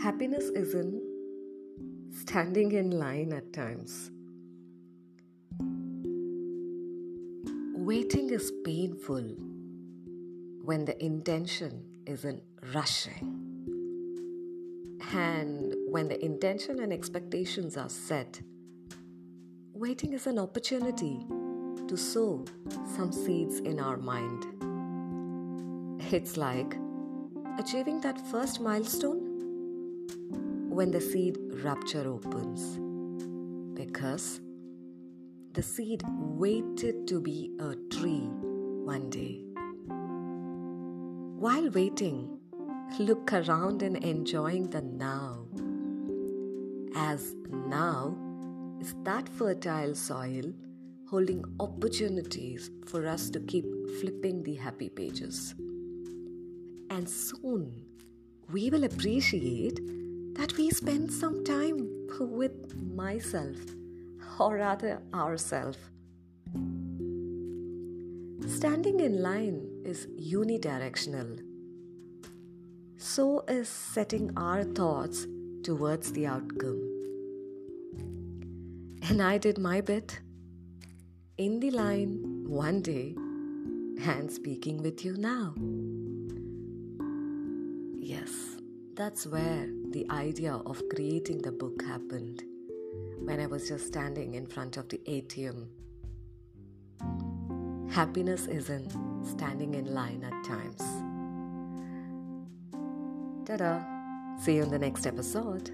Happiness isn't standing in line at times. Waiting is painful when the intention isn't rushing. And when the intention and expectations are set, waiting is an opportunity to sow some seeds in our mind. It's like achieving that first milestone when the seed rupture opens because the seed waited to be a tree one day. While waiting, look around and enjoying the now. As now is that fertile soil holding opportunities for us to keep flipping the happy pages. And soon we will appreciate that we spend some time with myself, or rather ourselves. Standing in line is unidirectional. So is setting our thoughts towards the outcome. And I did my bit in the line one day and speaking with you now. Yes, that's where the idea of creating the book happened when I was just standing in front of the ATM. Happiness isn't standing in line at times. Ta da! See you in the next episode.